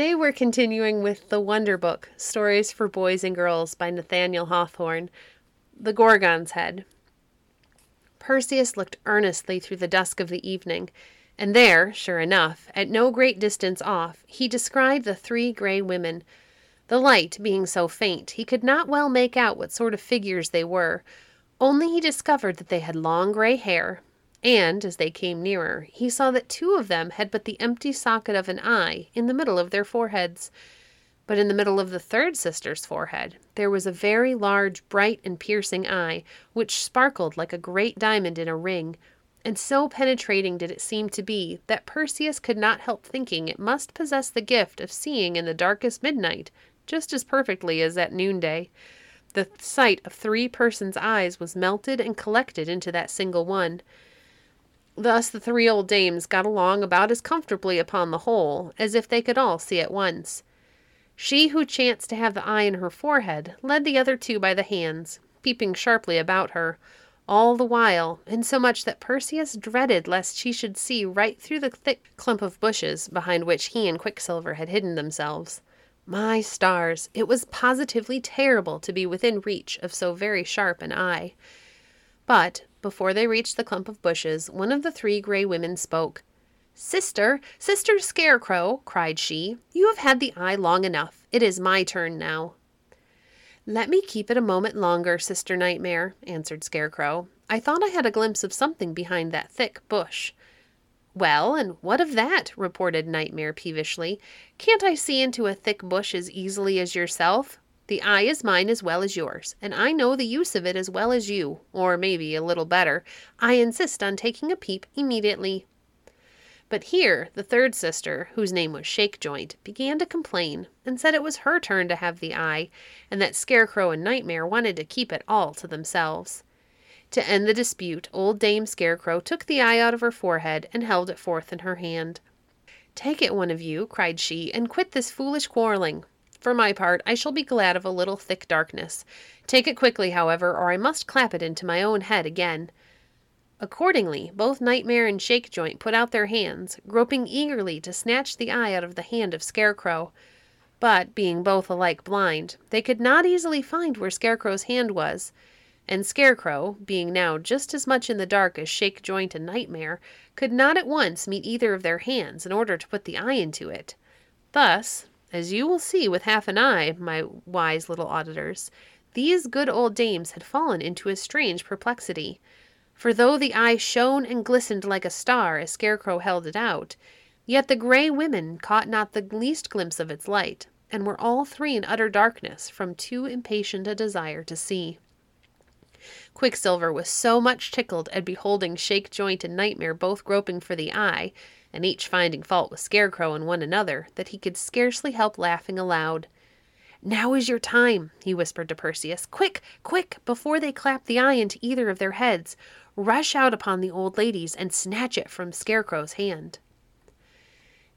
Today we're continuing with the Wonder Book Stories for Boys and Girls by Nathaniel Hawthorne, The Gorgon's Head. Perseus looked earnestly through the dusk of the evening, and there, sure enough, at no great distance off, he descried the three gray women. The light being so faint, he could not well make out what sort of figures they were, only he discovered that they had long gray hair, and, as they came nearer, he saw that two of them had but the empty socket of an eye in the middle of their foreheads. But in the middle of the third sister's forehead there was a very large, bright, and piercing eye, which sparkled like a great diamond in a ring, and so penetrating did it seem to be that Perseus could not help thinking it must possess the gift of seeing in the darkest midnight just as perfectly as at noonday. The sight of three persons' eyes was melted and collected into that single one. Thus the three old dames got along about as comfortably upon the whole as if they could all see at once. She who chanced to have the eye in her forehead led the other two by the hands, peeping sharply about her, all the while, insomuch that Perseus dreaded lest she should see right through the thick clump of bushes behind which he and Quicksilver had hidden themselves. My stars, it was positively terrible to be within reach of so very sharp an eye. But before they reached the clump of bushes, one of the three gray women spoke. Sister, sister Scarecrow, cried she, you have had the eye long enough. It is my turn now. Let me keep it a moment longer, Sister Nightmare, answered Scarecrow. I thought I had a glimpse of something behind that thick bush. Well, and what of that? reported Nightmare peevishly. Can't I see into a thick bush as easily as yourself? The eye is mine as well as yours, and I know the use of it as well as you, or maybe a little better. I insist on taking a peep immediately. But here the third sister, whose name was Shakejoint, began to complain, and said it was her turn to have the eye, and that Scarecrow and Nightmare wanted to keep it all to themselves. To end the dispute, old Dame Scarecrow took the eye out of her forehead and held it forth in her hand. Take it, one of you, cried she, and quit this foolish quarreling. For my part, I shall be glad of a little thick darkness. Take it quickly, however, or I must clap it into my own head again. Accordingly, both Nightmare and Shakejoint put out their hands, groping eagerly to snatch the eye out of the hand of Scarecrow. But, being both alike blind, they could not easily find where Scarecrow's hand was, and Scarecrow, being now just as much in the dark as Shakejoint and Nightmare, could not at once meet either of their hands in order to put the eye into it. Thus, as you will see with half an eye, my wise little auditors, these good old dames had fallen into a strange perplexity. For though the eye shone and glistened like a star as Scarecrow held it out, yet the gray women caught not the least glimpse of its light, and were all three in utter darkness from too impatient a desire to see. Quicksilver was so much tickled at beholding Shakejoint and Nightmare both groping for the eye and each finding fault with Scarecrow and one another, that he could scarcely help laughing aloud. Now is your time, he whispered to Perseus. Quick, quick, before they clap the eye into either of their heads, rush out upon the old ladies and snatch it from Scarecrow's hand.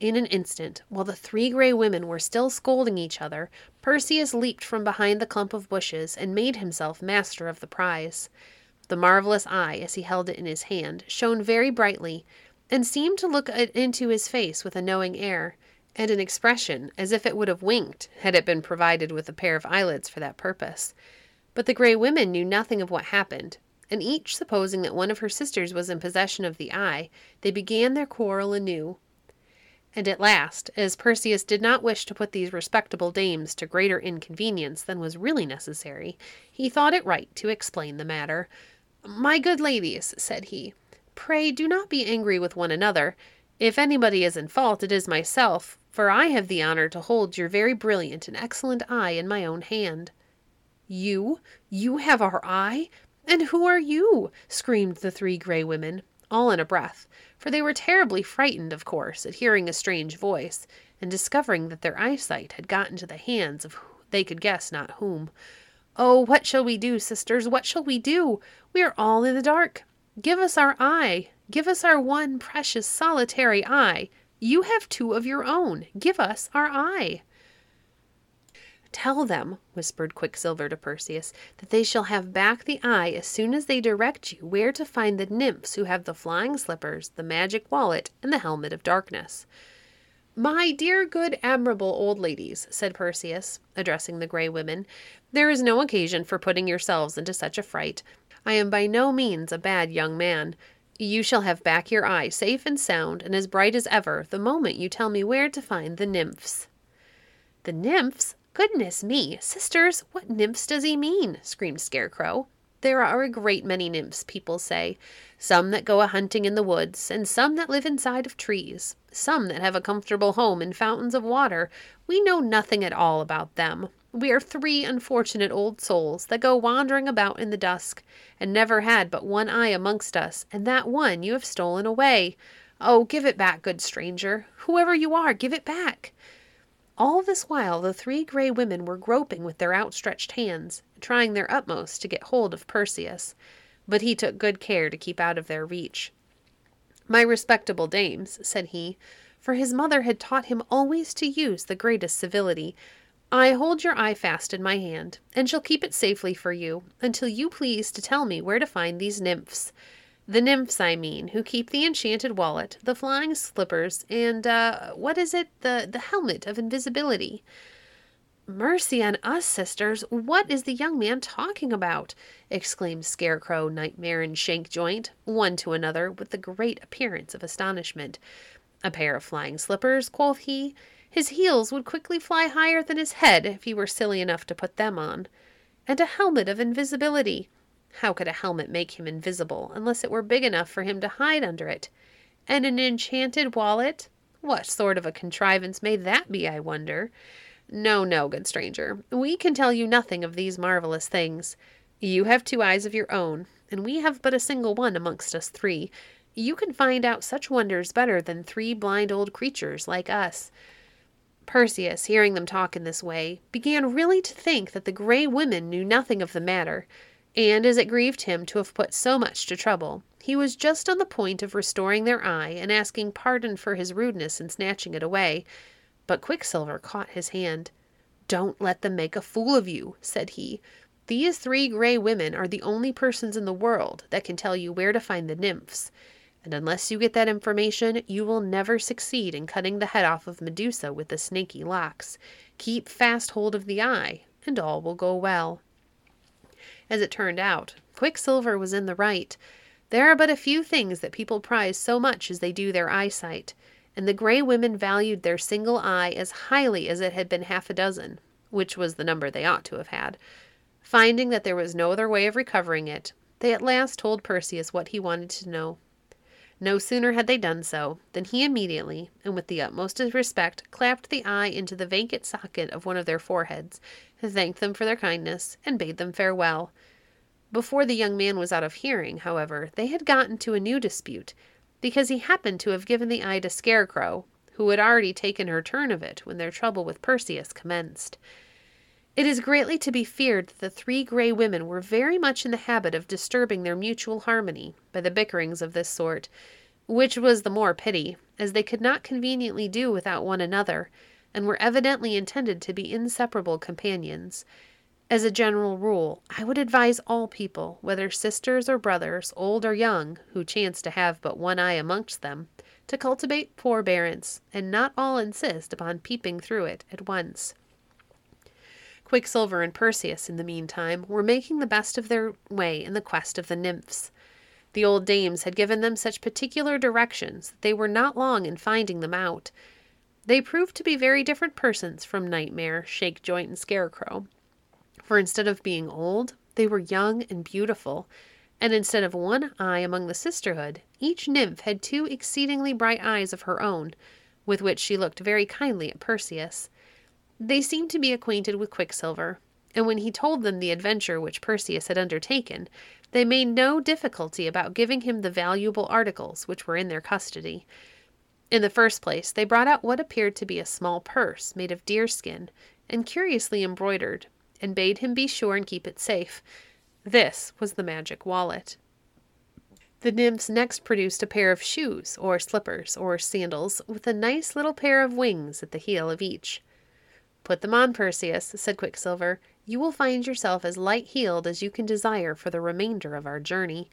In an instant, while the three gray women were still scolding each other, Perseus leaped from behind the clump of bushes and made himself master of the prize. The marvelous eye, as he held it in his hand, shone very brightly, and seemed to look into his face with a knowing air, and an expression as if it would have winked had it been provided with a pair of eyelids for that purpose. But the gray women knew nothing of what happened, and each supposing that one of her sisters was in possession of the eye, they began their quarrel anew. And at last, as Perseus did not wish to put these respectable dames to greater inconvenience than was really necessary, he thought it right to explain the matter. My good ladies, said he, Pray do not be angry with one another. If anybody is in fault, it is myself, for I have the honor to hold your very brilliant and excellent eye in my own hand. You? You have our eye? And who are you? screamed the three gray women, all in a breath, for they were terribly frightened, of course, at hearing a strange voice, and discovering that their eyesight had got into the hands of they could guess not whom. Oh, what shall we do, sisters? What shall we do? We are all in the dark. Give us our eye. Give us our one precious solitary eye. You have two of your own. Give us our eye. Tell them, whispered Quicksilver to Perseus, that they shall have back the eye as soon as they direct you where to find the nymphs who have the flying slippers, the magic wallet, and the helmet of darkness. My dear, good, admirable old ladies, said Perseus, addressing the Grey Women, there is no occasion for putting yourselves into such a fright. I am by no means a bad young man. You shall have back your eye safe and sound and as bright as ever the moment you tell me where to find the nymphs. The nymphs? Goodness me, sisters, what nymphs does he mean? screamed Scarecrow. There are a great many nymphs, people say, some that go a hunting in the woods, and some that live inside of trees, some that have a comfortable home in fountains of water. We know nothing at all about them. We are three unfortunate old souls that go wandering about in the dusk, and never had but one eye amongst us, and that one you have stolen away. Oh, give it back, good stranger. Whoever you are, give it back. All this while the three gray women were groping with their outstretched hands, trying their utmost to get hold of Perseus, but he took good care to keep out of their reach. My respectable dames, said he, for his mother had taught him always to use the greatest civility, I hold your eye fast in my hand, and shall keep it safely for you, until you please to tell me where to find these nymphs. The nymphs, I mean, who keep the enchanted wallet, the flying slippers, and, uh, what is it? The, the helmet of invisibility. Mercy on us, sisters! What is the young man talking about? exclaimed Scarecrow, Nightmare, and Shakejoint, one to another, with the great appearance of astonishment. A pair of flying slippers, quoth he. His heels would quickly fly higher than his head if he were silly enough to put them on. And a helmet of invisibility. How could a helmet make him invisible unless it were big enough for him to hide under it? And an enchanted wallet? What sort of a contrivance may that be, I wonder? No, no, good stranger. We can tell you nothing of these marvelous things. You have two eyes of your own, and we have but a single one amongst us three. You can find out such wonders better than three blind old creatures like us. Perseus, hearing them talk in this way, began really to think that the Grey Women knew nothing of the matter, and as it grieved him to have put so much to trouble, he was just on the point of restoring their eye and asking pardon for his rudeness in snatching it away. But Quicksilver caught his hand. Don't let them make a fool of you, said he. These three gray women are the only persons in the world that can tell you where to find the nymphs. And unless you get that information, you will never succeed in cutting the head off of Medusa with the snaky locks. Keep fast hold of the eye, and all will go well. As it turned out, Quicksilver was in the right. There are but a few things that people prize so much as they do their eyesight, and the Grey Women valued their single eye as highly as it had been half a dozen, which was the number they ought to have had. Finding that there was no other way of recovering it, they at last told Perseus what he wanted to know. No sooner had they done so, than he immediately, and with the utmost respect, clapped the eye into the vacant socket of one of their foreheads, thanked them for their kindness, and bade them farewell. Before the young man was out of hearing, however, they had got into a new dispute, because he happened to have given the eye to Scarecrow, who had already taken her turn of it when their trouble with Perseus commenced. It is greatly to be feared that the three gray women were very much in the habit of disturbing their mutual harmony by the bickerings of this sort, which was the more pity, as they could not conveniently do without one another, and were evidently intended to be inseparable companions. As a general rule, I would advise all people, whether sisters or brothers, old or young, who chance to have but one eye amongst them, to cultivate forbearance, and not all insist upon peeping through it at once. Quicksilver and Perseus, in the meantime, were making the best of their way in the quest of the nymphs. The old dames had given them such particular directions that they were not long in finding them out, they proved to be very different persons from Nightmare, Shakejoint, and Scarecrow. For instead of being old, they were young and beautiful, and instead of one eye among the sisterhood, each nymph had two exceedingly bright eyes of her own, with which she looked very kindly at Perseus. They seemed to be acquainted with Quicksilver, and when he told them the adventure which Perseus had undertaken, they made no difficulty about giving him the valuable articles which were in their custody. In the first place, they brought out what appeared to be a small purse made of deerskin and curiously embroidered, and bade him be sure and keep it safe. This was the magic wallet. The nymphs next produced a pair of shoes, or slippers, or sandals, with a nice little pair of wings at the heel of each. Put them on, Perseus, said Quicksilver. You will find yourself as light heeled as you can desire for the remainder of our journey.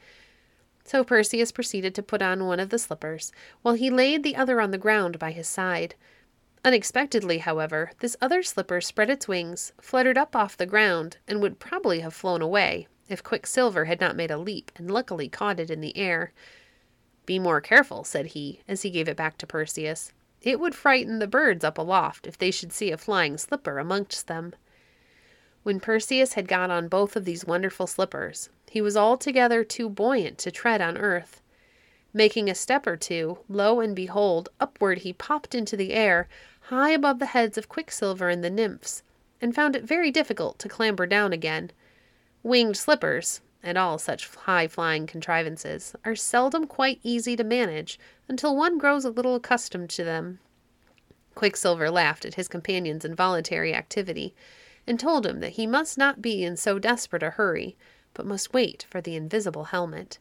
So Perseus proceeded to put on one of the slippers, while he laid the other on the ground by his side. Unexpectedly, however, this other slipper spread its wings, fluttered up off the ground, and would probably have flown away if Quicksilver had not made a leap and luckily caught it in the air. Be more careful, said he, as he gave it back to Perseus. It would frighten the birds up aloft if they should see a flying slipper amongst them. When Perseus had got on both of these wonderful slippers, he was altogether too buoyant to tread on earth. Making a step or two, lo and behold, upward he popped into the air, high above the heads of Quicksilver and the nymphs, and found it very difficult to clamber down again. Winged slippers, and all such high flying contrivances, are seldom quite easy to manage until one grows a little accustomed to them. Quicksilver laughed at his companion's involuntary activity, and told him that he must not be in so desperate a hurry, but must wait for the invisible helmet.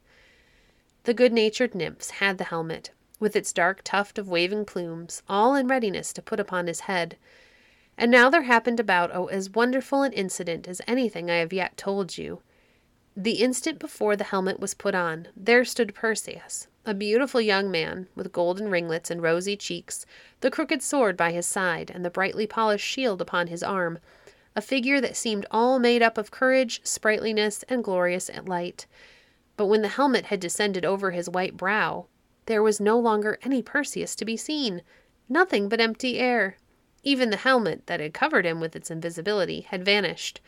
The good natured nymphs had the helmet, with its dark tuft of waving plumes, all in readiness to put upon his head. And now there happened about oh, as wonderful an incident as anything I have yet told you. The instant before the helmet was put on, there stood Perseus, a beautiful young man, with golden ringlets and rosy cheeks, the crooked sword by his side, and the brightly polished shield upon his arm, a figure that seemed all made up of courage, sprightliness, and glorious light. But when the helmet had descended over his white brow, there was no longer any Perseus to be seen, nothing but empty air. Even the helmet that had covered him with its invisibility had vanished.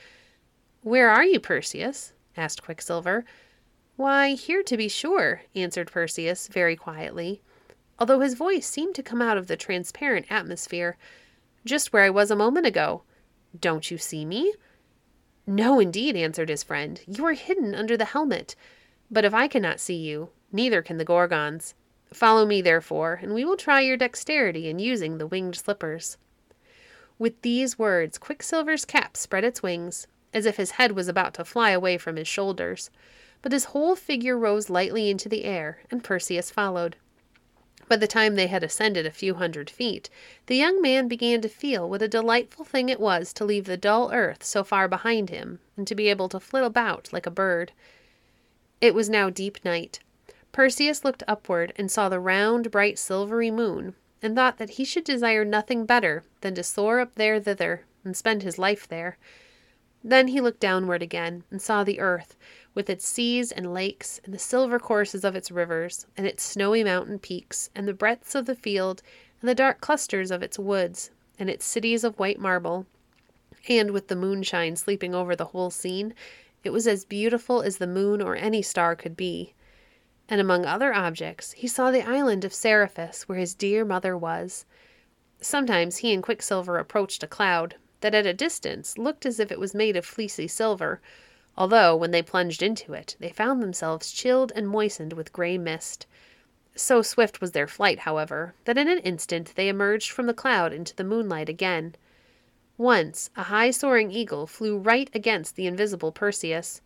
Where are you, Perseus? Asked Quicksilver. Why, here to be sure, answered Perseus very quietly, although his voice seemed to come out of the transparent atmosphere. Just where I was a moment ago. Don't you see me? No, indeed, answered his friend. You are hidden under the helmet. But if I cannot see you, neither can the Gorgons. Follow me, therefore, and we will try your dexterity in using the winged slippers. With these words, Quicksilver's cap spread its wings, as if his head was about to fly away from his shoulders, but his whole figure rose lightly into the air, and Perseus followed. By the time they had ascended a few hundred feet, the young man began to feel what a delightful thing it was to leave the dull earth so far behind him, and to be able to flit about like a bird. It was now deep night. Perseus looked upward and saw the round, bright, silvery moon, and thought that he should desire nothing better than to soar up there thither and spend his life there. Then he looked downward again and saw the earth, with its seas and lakes, and the silver courses of its rivers, and its snowy mountain peaks, and the breadths of the field, and the dark clusters of its woods, and its cities of white marble. And with the moonshine sleeping over the whole scene, it was as beautiful as the moon or any star could be and among other objects he saw the island of Seriphus, where his dear mother was. Sometimes he and Quicksilver approached a cloud that at a distance looked as if it was made of fleecy silver, although when they plunged into it they found themselves chilled and moistened with gray mist. So swift was their flight, however, that in an instant they emerged from the cloud into the moonlight again. Once a high soaring eagle flew right against the invisible Perseus.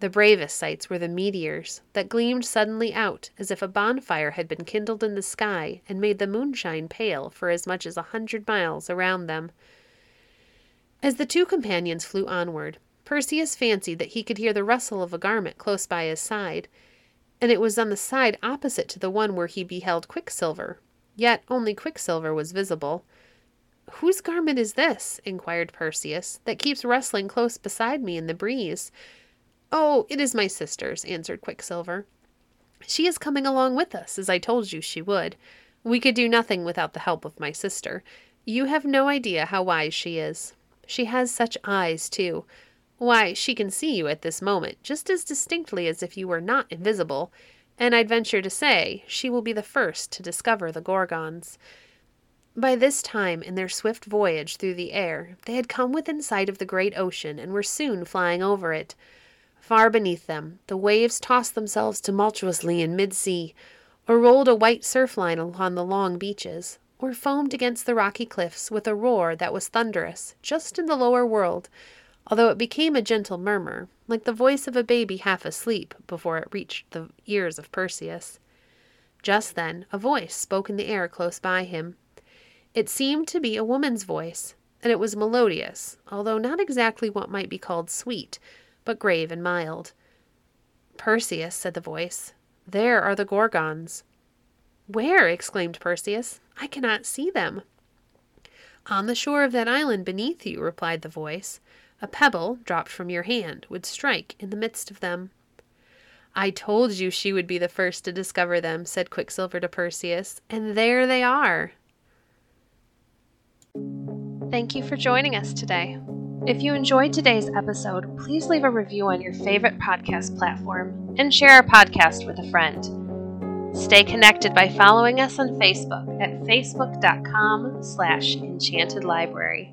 The bravest sights were the meteors that gleamed suddenly out as if a bonfire had been kindled in the sky and made the moonshine pale for as much as a hundred miles around them. As the two companions flew onward, Perseus fancied that he could hear the rustle of a garment close by his side, and it was on the side opposite to the one where he beheld Quicksilver. Yet only Quicksilver was visible. Whose garment is this, inquired Perseus, that keeps rustling close beside me in the breeze? Oh, it is my sister's, answered Quicksilver. She is coming along with us, as I told you she would. We could do nothing without the help of my sister. You have no idea how wise she is. She has such eyes, too. Why, she can see you at this moment just as distinctly as if you were not invisible, and I'd venture to say she will be the first to discover the Gorgons. By this time in their swift voyage through the air, they had come within sight of the great ocean and were soon flying over it. Far beneath them, the waves tossed themselves tumultuously in mid sea, or rolled a white surf line along the long beaches, or foamed against the rocky cliffs with a roar that was thunderous just in the lower world, although it became a gentle murmur, like the voice of a baby half asleep before it reached the ears of Perseus. Just then a voice spoke in the air close by him. It seemed to be a woman's voice, and it was melodious, although not exactly what might be called sweet, but grave and mild. Perseus, said the voice, there are the Gorgons. Where? exclaimed Perseus. I cannot see them. On the shore of that island beneath you, replied the voice. A pebble, dropped from your hand, would strike in the midst of them. I told you she would be the first to discover them, said Quicksilver to Perseus, and there they are. Thank you for joining us today. If you enjoyed today's episode, please leave a review on your favorite podcast platform and share our podcast with a friend. Stay connected by following us on Facebook at facebook.com slash enchantedlibrary.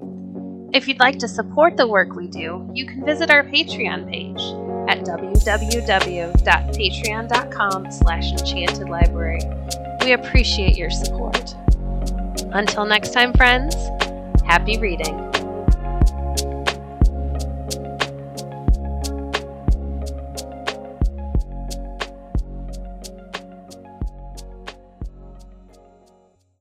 If you'd like to support the work we do, you can visit our Patreon page at www.patreon.com slash enchantedlibrary. We appreciate your support. Until next time, friends, happy reading.